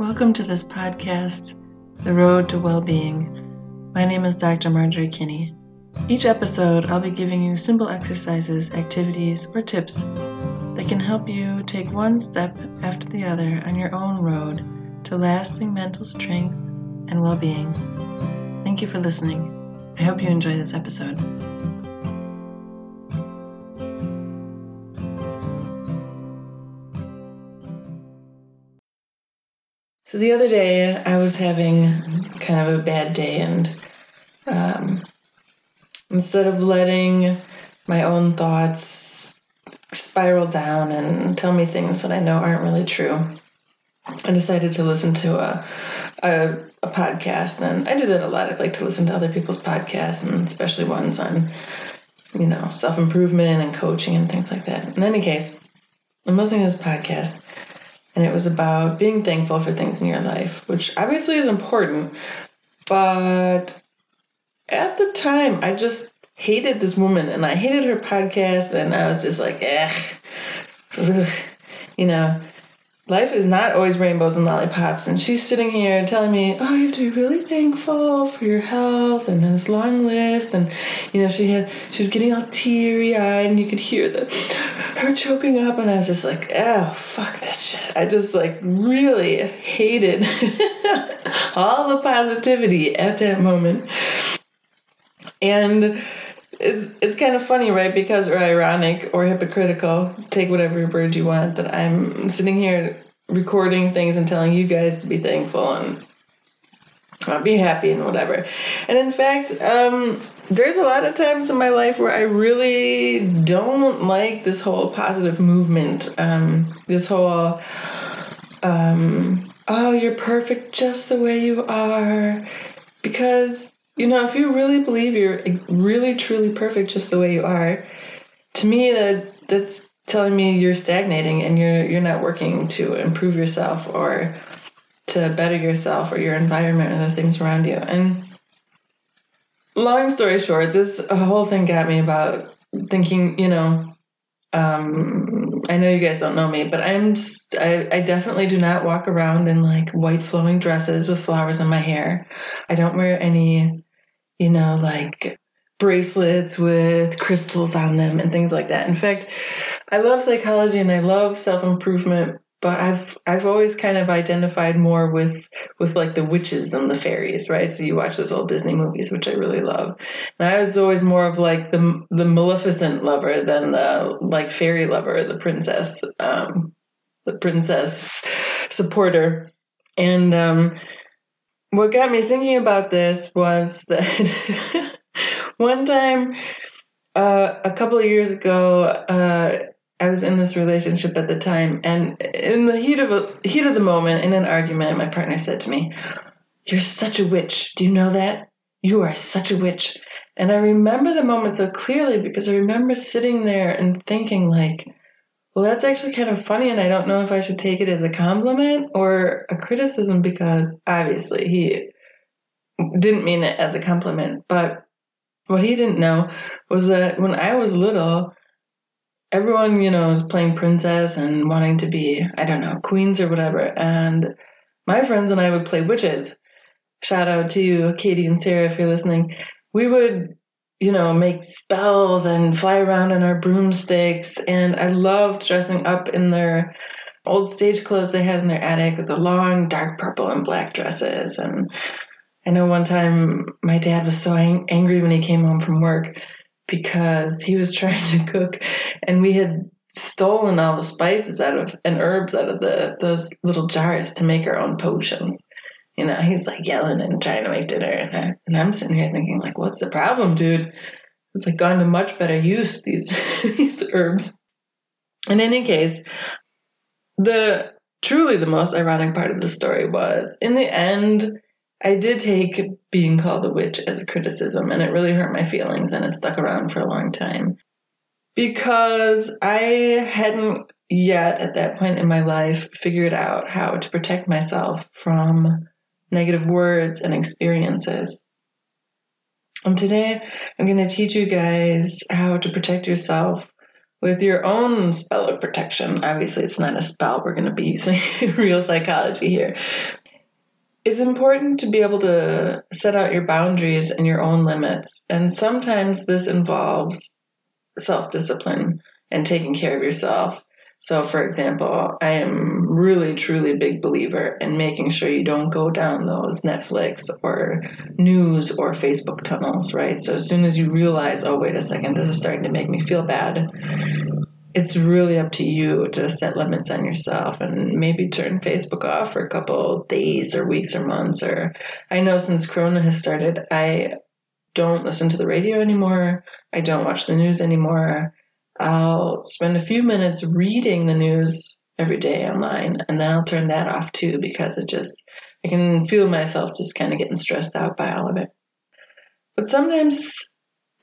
Welcome to this podcast, The Road to Well-Being. My name is Dr. Marjorie Kinney. Each episode, I'll be giving you simple exercises, activities, or tips that can help you take one step after the other on your own road to lasting mental strength and well being. Thank you for listening. I hope you enjoy this episode. So the other day, I was having kind of a bad day, and um, instead of letting my own thoughts spiral down and tell me things that I know aren't really true, I decided to listen to a, a, a podcast. And I do that a lot. I like to listen to other people's podcasts, and especially ones on, you know, self improvement and coaching and things like that. In any case, I'm listening to this podcast and it was about being thankful for things in your life, which obviously is important. But at the time, I just hated this woman and I hated her podcast, and I was just like, eh, you know, life is not always rainbows and lollipops. And she's sitting here telling me, oh, you have to be really thankful for your health and this long list. And, you know, she had, she was getting all teary eyed and you could hear the, her choking up. And I was just like, oh, fuck this shit. I just like really hated all the positivity at that moment. And, it's it's kind of funny, right? Because or ironic or hypocritical. Take whatever word you want. That I'm sitting here recording things and telling you guys to be thankful and be happy and whatever. And in fact, um, there's a lot of times in my life where I really don't like this whole positive movement. Um, this whole, um, oh, you're perfect just the way you are. Because you know, if you really believe you're really truly perfect just the way you are, to me that that's telling me you're stagnating and you're you're not working to improve yourself or to better yourself or your environment or the things around you. And long story short, this whole thing got me about thinking, you know, um, I know you guys don't know me, but I'm I, I definitely do not walk around in like white flowing dresses with flowers in my hair. I don't wear any you know, like bracelets with crystals on them and things like that. In fact, I love psychology and I love self-improvement, but I've I've always kind of identified more with with like the witches than the fairies, right? So you watch those old Disney movies, which I really love. And I was always more of like the the Maleficent lover than the like fairy lover, the princess, um, the princess supporter. And um, what got me thinking about this was that one time uh, a couple of years ago uh, i was in this relationship at the time and in the heat of a, heat of the moment in an argument my partner said to me you're such a witch. Do you know that? You are such a witch. And i remember the moment so clearly because i remember sitting there and thinking like well, that's actually kind of funny, and I don't know if I should take it as a compliment or a criticism because obviously he didn't mean it as a compliment. But what he didn't know was that when I was little, everyone, you know, was playing princess and wanting to be, I don't know, queens or whatever. And my friends and I would play witches. Shout out to Katie and Sarah, if you're listening. We would you know, make spells and fly around on our broomsticks. And I loved dressing up in their old stage clothes they had in their attic with the long dark purple and black dresses. And I know one time my dad was so ang- angry when he came home from work because he was trying to cook and we had stolen all the spices out of and herbs out of the those little jars to make our own potions you know, he's like yelling and trying to make dinner, and, I, and I'm sitting here thinking, like, what's the problem, dude? It's like gone to much better use these these herbs. In any case, the truly the most ironic part of the story was in the end, I did take being called a witch as a criticism, and it really hurt my feelings, and it stuck around for a long time because I hadn't yet at that point in my life figured out how to protect myself from negative words and experiences. And today I'm going to teach you guys how to protect yourself with your own spell of protection. Obviously, it's not a spell, we're going to be using real psychology here. It's important to be able to set out your boundaries and your own limits. And sometimes this involves self discipline and taking care of yourself. So, for example, I am really, truly a big believer in making sure you don't go down those Netflix or news or Facebook tunnels, right? So, as soon as you realize, oh, wait a second, this is starting to make me feel bad, it's really up to you to set limits on yourself and maybe turn Facebook off for a couple days or weeks or months. Or I know since Corona has started, I don't listen to the radio anymore, I don't watch the news anymore. I'll spend a few minutes reading the news every day online, and then I'll turn that off too because it just, I can feel myself just kind of getting stressed out by all of it. But sometimes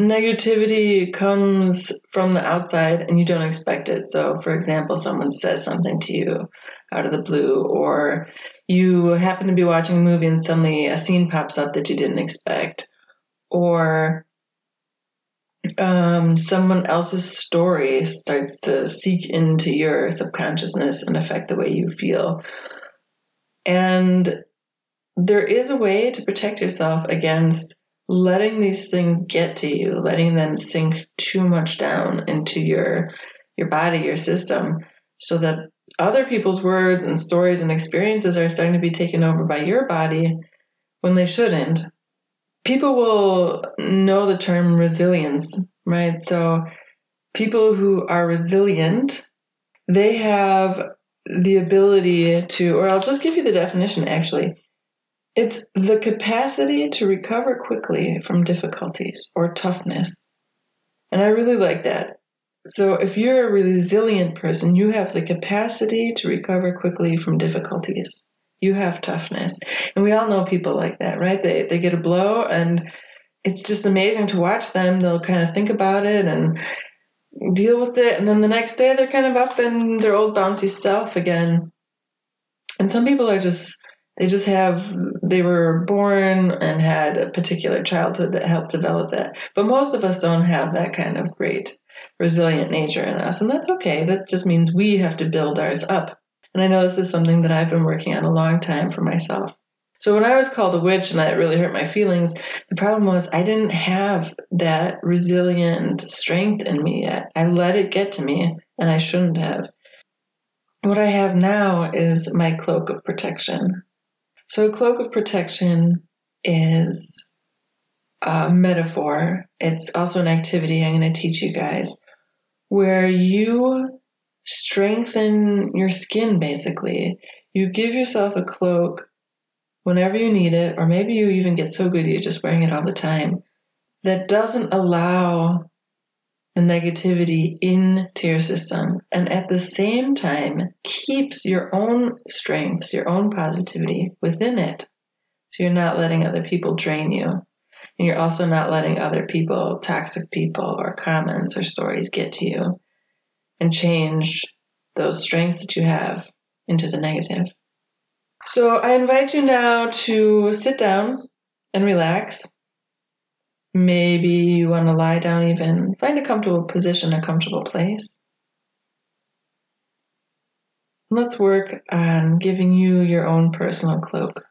negativity comes from the outside and you don't expect it. So, for example, someone says something to you out of the blue, or you happen to be watching a movie and suddenly a scene pops up that you didn't expect, or um, someone else's story starts to seek into your subconsciousness and affect the way you feel. And there is a way to protect yourself against letting these things get to you, letting them sink too much down into your your body, your system, so that other people's words and stories and experiences are starting to be taken over by your body when they shouldn't people will know the term resilience, right? So people who are resilient, they have the ability to, or I'll just give you the definition actually. It's the capacity to recover quickly from difficulties or toughness. And I really like that. So if you're a resilient person, you have the capacity to recover quickly from difficulties you have toughness. And we all know people like that, right? They they get a blow and it's just amazing to watch them. They'll kind of think about it and deal with it and then the next day they're kind of up in their old bouncy stuff again. And some people are just they just have they were born and had a particular childhood that helped develop that. But most of us don't have that kind of great resilient nature in us and that's okay. That just means we have to build ours up and I know this is something that I've been working on a long time for myself. So when I was called a witch and it really hurt my feelings, the problem was I didn't have that resilient strength in me yet. I let it get to me and I shouldn't have. What I have now is my cloak of protection. So a cloak of protection is a metaphor. It's also an activity I'm going to teach you guys where you strengthen your skin basically. You give yourself a cloak whenever you need it, or maybe you even get so good you're just wearing it all the time, that doesn't allow the negativity into your system and at the same time keeps your own strengths, your own positivity within it. So you're not letting other people drain you. And you're also not letting other people, toxic people, or comments or stories get to you and change those strengths that you have into the negative. So I invite you now to sit down and relax. Maybe you want to lie down, even find a comfortable position, a comfortable place. Let's work on giving you your own personal cloak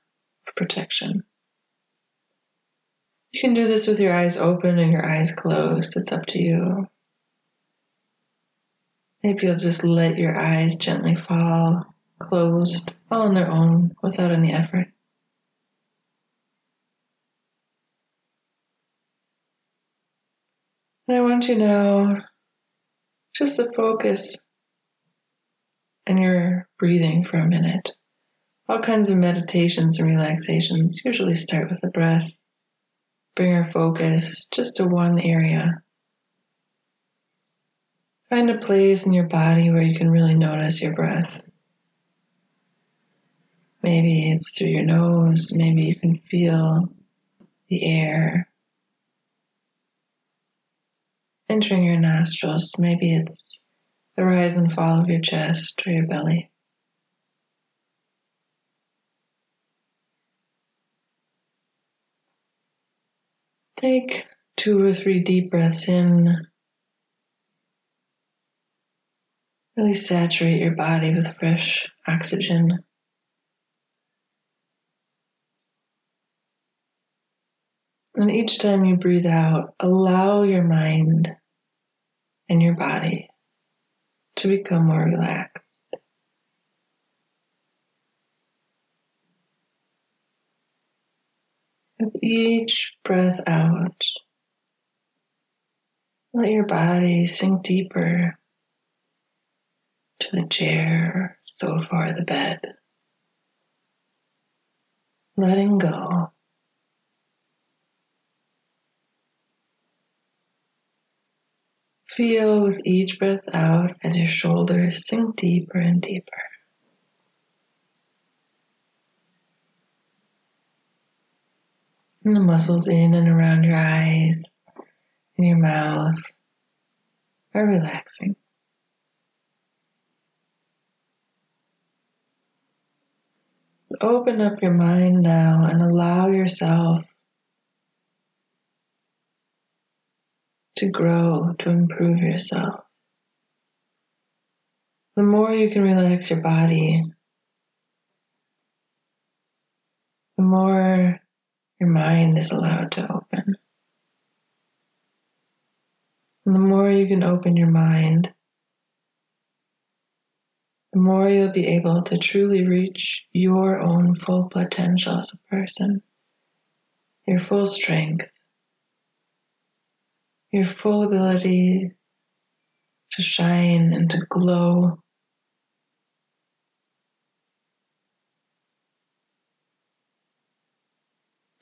of protection. You can do this with your eyes open and your eyes closed. It's up to you. Maybe you'll just let your eyes gently fall closed all on their own without any effort. And I want you now just to focus on your breathing for a minute. All kinds of meditations and relaxations usually start with the breath. Bring your focus just to one area. Find a place in your body where you can really notice your breath. Maybe it's through your nose, maybe you can feel the air entering your nostrils. Maybe it's the rise and fall of your chest or your belly. Take two or three deep breaths in Really saturate your body with fresh oxygen. And each time you breathe out, allow your mind and your body to become more relaxed. With each breath out, let your body sink deeper to the chair, so far the bed. Letting go. Feel with each breath out as your shoulders sink deeper and deeper. And the muscles in and around your eyes and your mouth are relaxing. Open up your mind now and allow yourself to grow, to improve yourself. The more you can relax your body, the more your mind is allowed to open. And the more you can open your mind, the more you'll be able to truly reach your own full potential as a person, your full strength, your full ability to shine and to glow.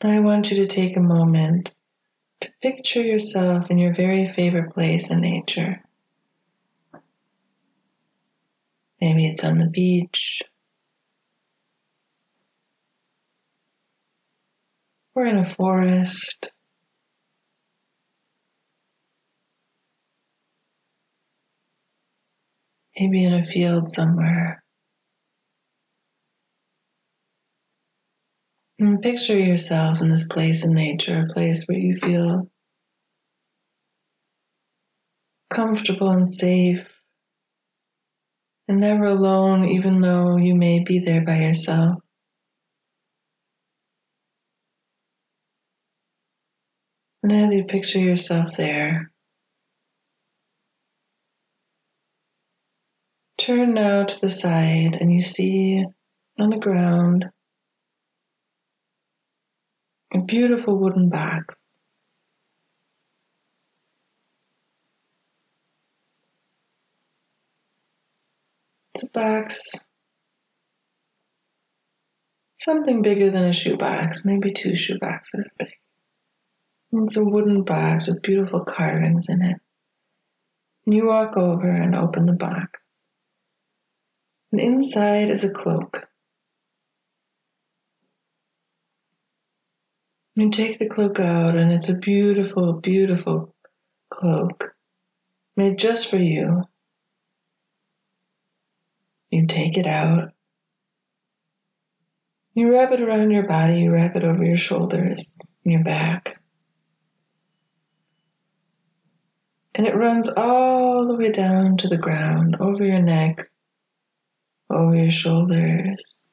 I want you to take a moment to picture yourself in your very favorite place in nature. Maybe it's on the beach, or in a forest. maybe in a field somewhere. And picture yourself in this place in nature, a place where you feel comfortable and safe and never alone, even though you may be there by yourself. And as you picture yourself there, Turn now to the side and you see on the ground a beautiful wooden box. It's a box, something bigger than a shoebox, maybe two shoeboxes big. It's a wooden box with beautiful carvings in it. And you walk over and open the box and inside is a cloak. You take the cloak out, and it's a beautiful, beautiful cloak made just for you. You take it out. You wrap it around your body, you wrap it over your shoulders, your back. And it runs all the way down to the ground, over your neck, over your shoulders,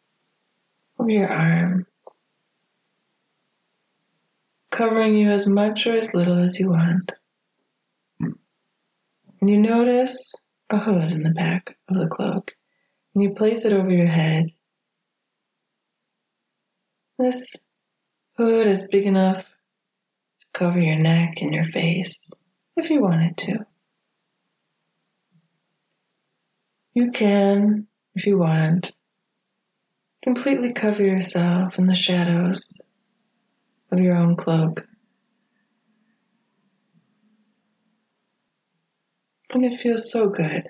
over your arms, covering you as much or as little as you want. And you notice a hood in the back of the cloak, and you place it over your head. This hood is big enough to cover your neck and your face if you wanted to. You can if you want. Completely cover yourself in the shadows of your own cloak. And it feels so good.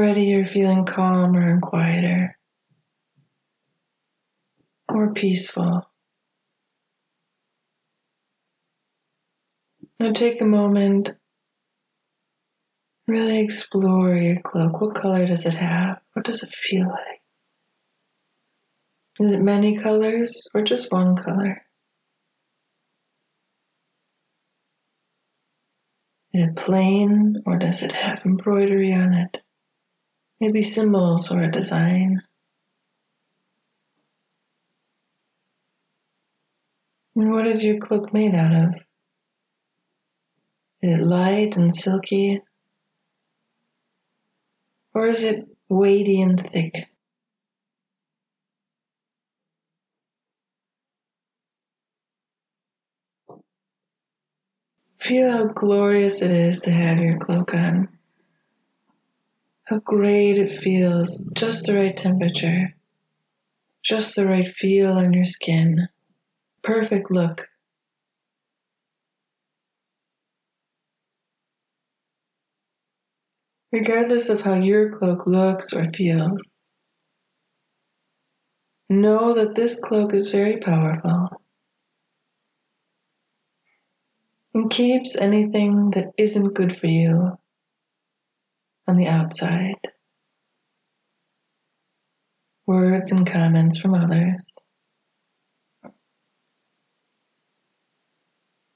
Already you're feeling calmer and quieter, more peaceful. Now take a moment Really explore your cloak. What color does it have? What does it feel like? Is it many colors or just one color? Is it plain or does it have embroidery on it? Maybe symbols or a design. And what is your cloak made out of? Is it light and silky? Or is it weighty and thick? Feel how glorious it is to have your cloak on. How great it feels, just the right temperature, just the right feel on your skin. Perfect look. Regardless of how your cloak looks or feels, know that this cloak is very powerful and keeps anything that isn't good for you on the outside. Words and comments from others.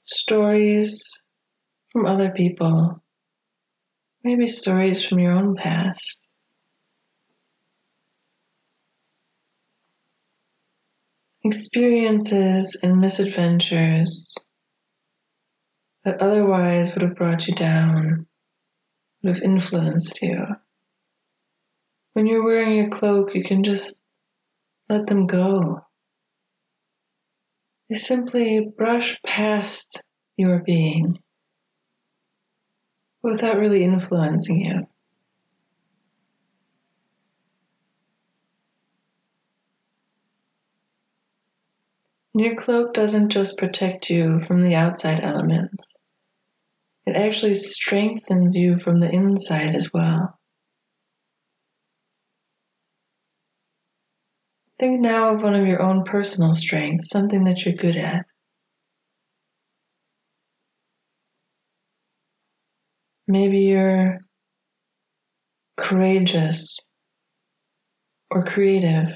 Stories from other people. Maybe stories from your own past. Experiences and misadventures that otherwise would have brought you down, would have influenced you. When you're wearing your cloak, you can just let them go. They simply brush past your being without really influencing you. Your cloak doesn't just protect you from the outside elements, it actually strengthens you from the inside as well. Think now of one of your own personal strengths, something that you're good at. Maybe you're courageous or creative.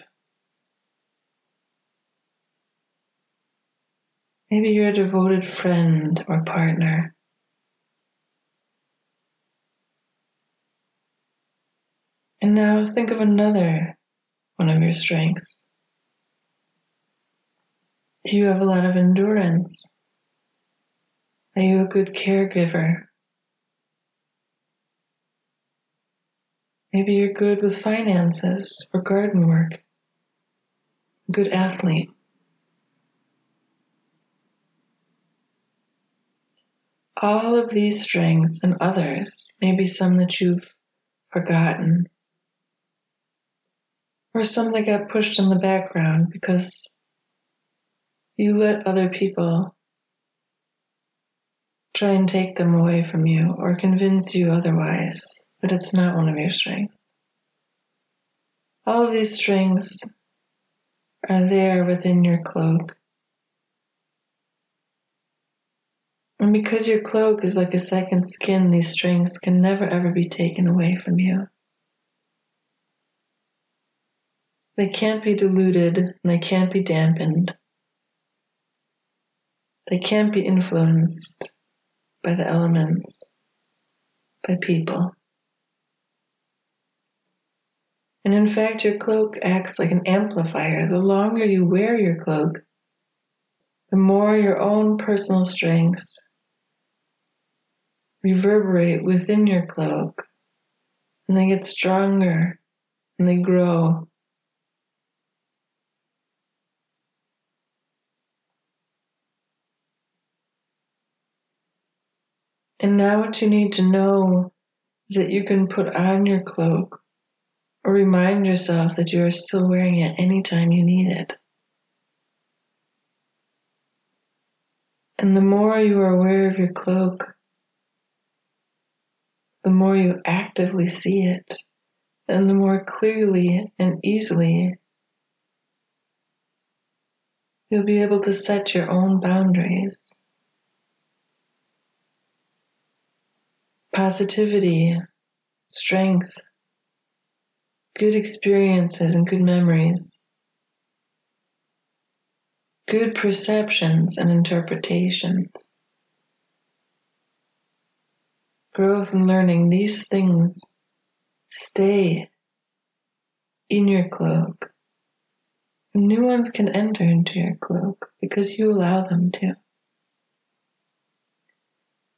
Maybe you're a devoted friend or partner. And now think of another one of your strengths. Do you have a lot of endurance? Are you a good caregiver? Maybe you're good with finances or garden work. A good athlete. All of these strengths and others, maybe some that you've forgotten, or some that got pushed in the background because you let other people try and take them away from you or convince you otherwise that it's not one of your strengths. All of these strengths are there within your cloak. And because your cloak is like a second skin, these strengths can never ever be taken away from you. They can't be diluted and they can't be dampened. They can't be influenced by the elements, by people. And in fact, your cloak acts like an amplifier. The longer you wear your cloak, the more your own personal strengths reverberate within your cloak and they get stronger and they grow. And now, what you need to know is that you can put on your cloak or remind yourself that you are still wearing it anytime you need it. And the more you are aware of your cloak, the more you actively see it, and the more clearly and easily you'll be able to set your own boundaries. Positivity, strength, good experiences and good memories, good perceptions and interpretations growth and learning, these things stay in your cloak. New ones can enter into your cloak because you allow them to.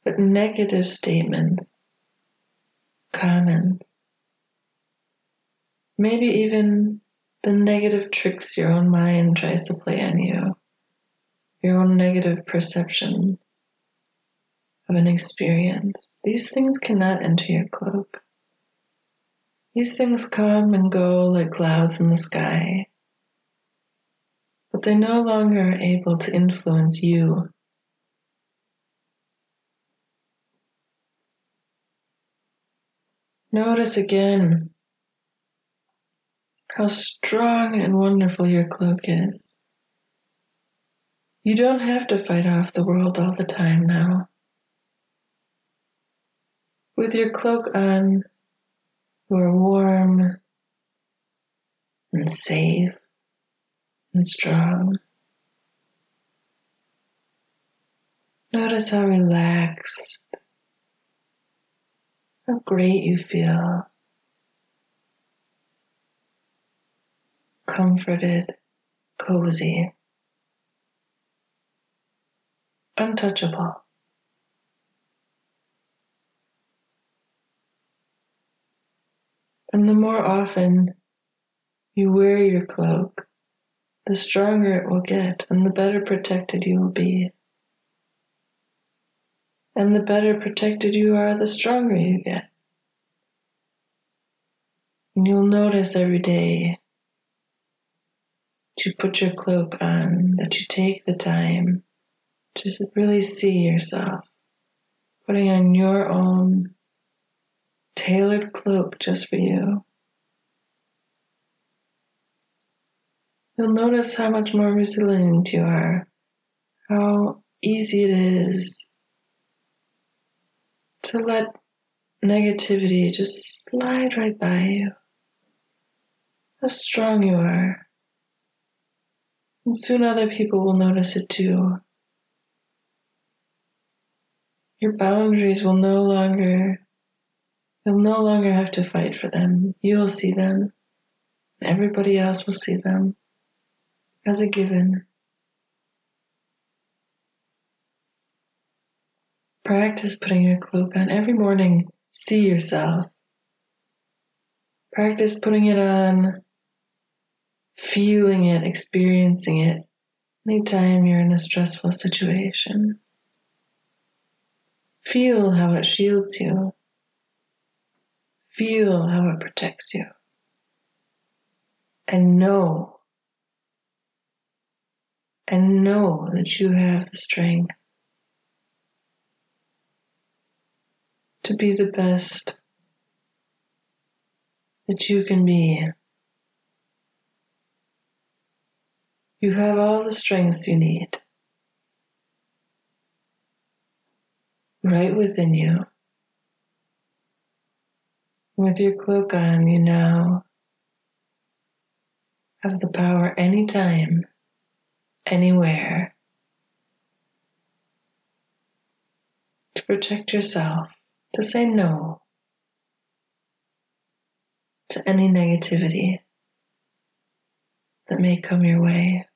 But negative statements, comments, maybe even the negative tricks your own mind tries to play on you, your own negative perception of an experience, these things cannot enter your cloak. These things come and go like clouds in the sky, but they no longer are able to influence you. Notice again how strong and wonderful your cloak is. You don't have to fight off the world all the time now. With your cloak on, you are warm and safe and strong. Notice how relaxed, how great you feel. Comforted, cozy, untouchable. And the more often you wear your cloak, the stronger it will get and the better protected you will be. And the better protected you are, the stronger you get. And you'll notice every day that you put your cloak on, that you take the time to really see yourself, putting on your own tailored cloak just for you. You'll notice how much more resilient you are, how easy it is to let negativity just slide right by you, how strong you are. And soon other people will notice it too. Your boundaries will no longer You'll no longer have to fight for them. You'll see them. Everybody else will see them as a given. Practice putting your cloak on every morning. See yourself. Practice putting it on, feeling it, experiencing it anytime you're in a stressful situation. Feel how it shields you. Feel how it protects you. And know, and know that you have the strength to be the best that you can be. You have all the strengths you need right within you. With your cloak on, you now have the power anytime, anywhere to protect yourself, to say no to any negativity that may come your way.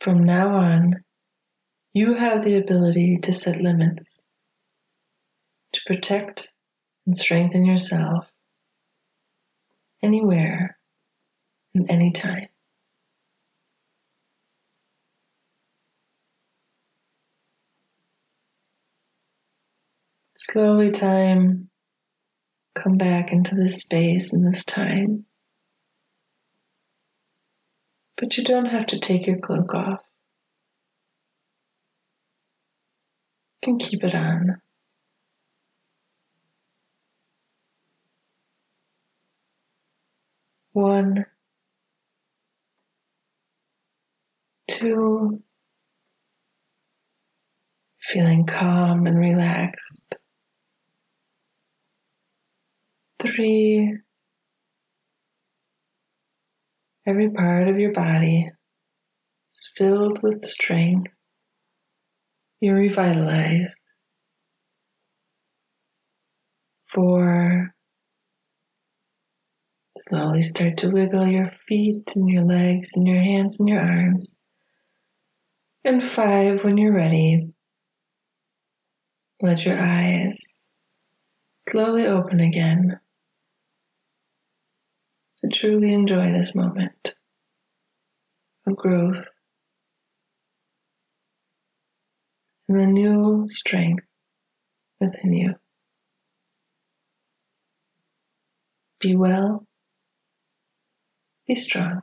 From now on, you have the ability to set limits to protect and strengthen yourself anywhere and anytime. Slowly, time, come back into this space and this time. But you don't have to take your cloak off. You can keep it on. One, two, feeling calm and relaxed. Three, every part of your body is filled with strength. you're revitalized. Four, slowly start to wiggle your feet and your legs and your hands and your arms. And five, when you're ready, let your eyes slowly open again to truly enjoy this moment of growth and the new strength within you. Be well, be strong.